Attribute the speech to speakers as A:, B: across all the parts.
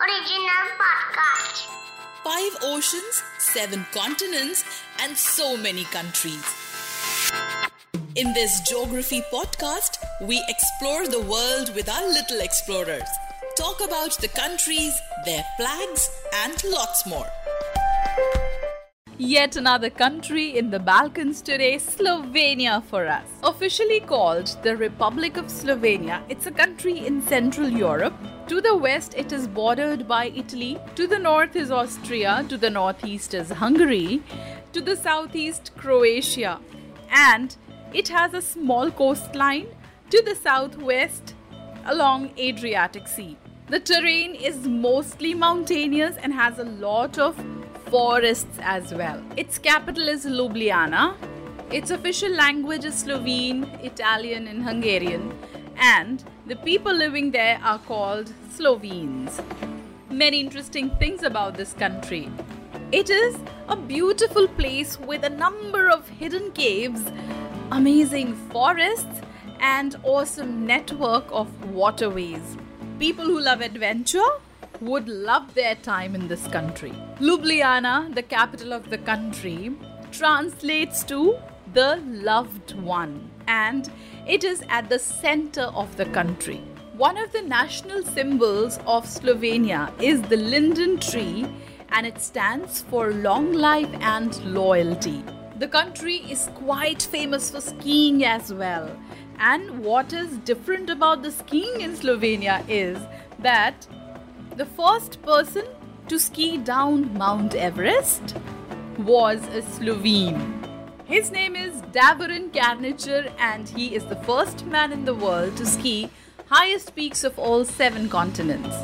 A: Original podcast.
B: Five oceans, seven continents, and so many countries. In this geography podcast, we explore the world with our little explorers, talk about the countries, their flags, and lots more.
C: Yet another country in the Balkans today, Slovenia for us. Officially called the Republic of Slovenia, it's a country in Central Europe. To the west, it is bordered by Italy. To the north is Austria. To the northeast is Hungary. To the southeast, Croatia. And it has a small coastline to the southwest along Adriatic Sea. The terrain is mostly mountainous and has a lot of forests as well. Its capital is Ljubljana. Its official language is Slovene, Italian, and Hungarian, and the people living there are called Slovenes. Many interesting things about this country. It is a beautiful place with a number of hidden caves, amazing forests, and awesome network of waterways. People who love adventure would love their time in this country. Ljubljana, the capital of the country, translates to the loved one, and it is at the center of the country. One of the national symbols of Slovenia is the linden tree, and it stands for long life and loyalty. The country is quite famous for skiing as well. And what is different about the skiing in Slovenia is that the first person to ski down Mount Everest was a Slovene. His name is Davorin Karničar, and he is the first man in the world to ski highest peaks of all seven continents.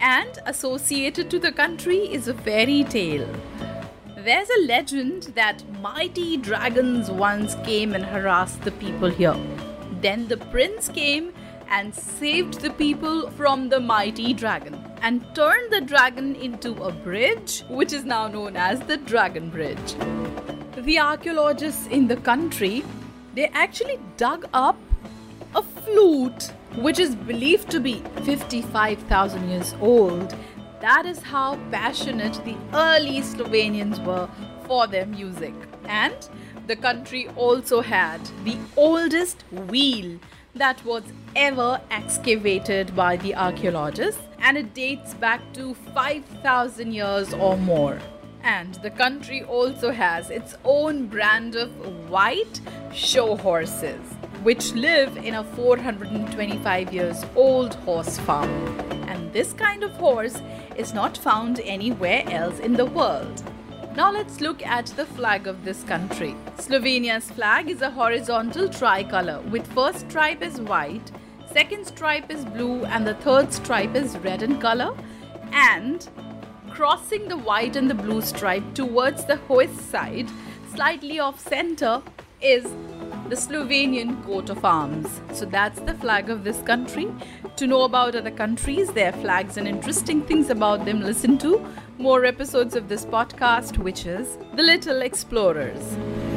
C: And associated to the country is a fairy tale. There's a legend that mighty dragons once came and harassed the people here. Then the prince came and saved the people from the mighty dragon and turned the dragon into a bridge, which is now known as the Dragon Bridge. The archaeologists in the country they actually dug up a flute which is believed to be 55,000 years old. That is how passionate the early Slovenians were for their music. And the country also had the oldest wheel that was ever excavated by the archaeologists, and it dates back to 5,000 years or more. And the country also has its own brand of white show horses, which live in a 425 years old horse farm. And this kind of horse is not found anywhere else in the world. Now let's look at the flag of this country. Slovenia's flag is a horizontal tricolor with first stripe is white, second stripe is blue and the third stripe is red in color and crossing the white and the blue stripe towards the hoist side slightly off center is the Slovenian coat of arms. So that's the flag of this country. To know about other countries, their flags, and interesting things about them, listen to more episodes of this podcast, which is The Little Explorers.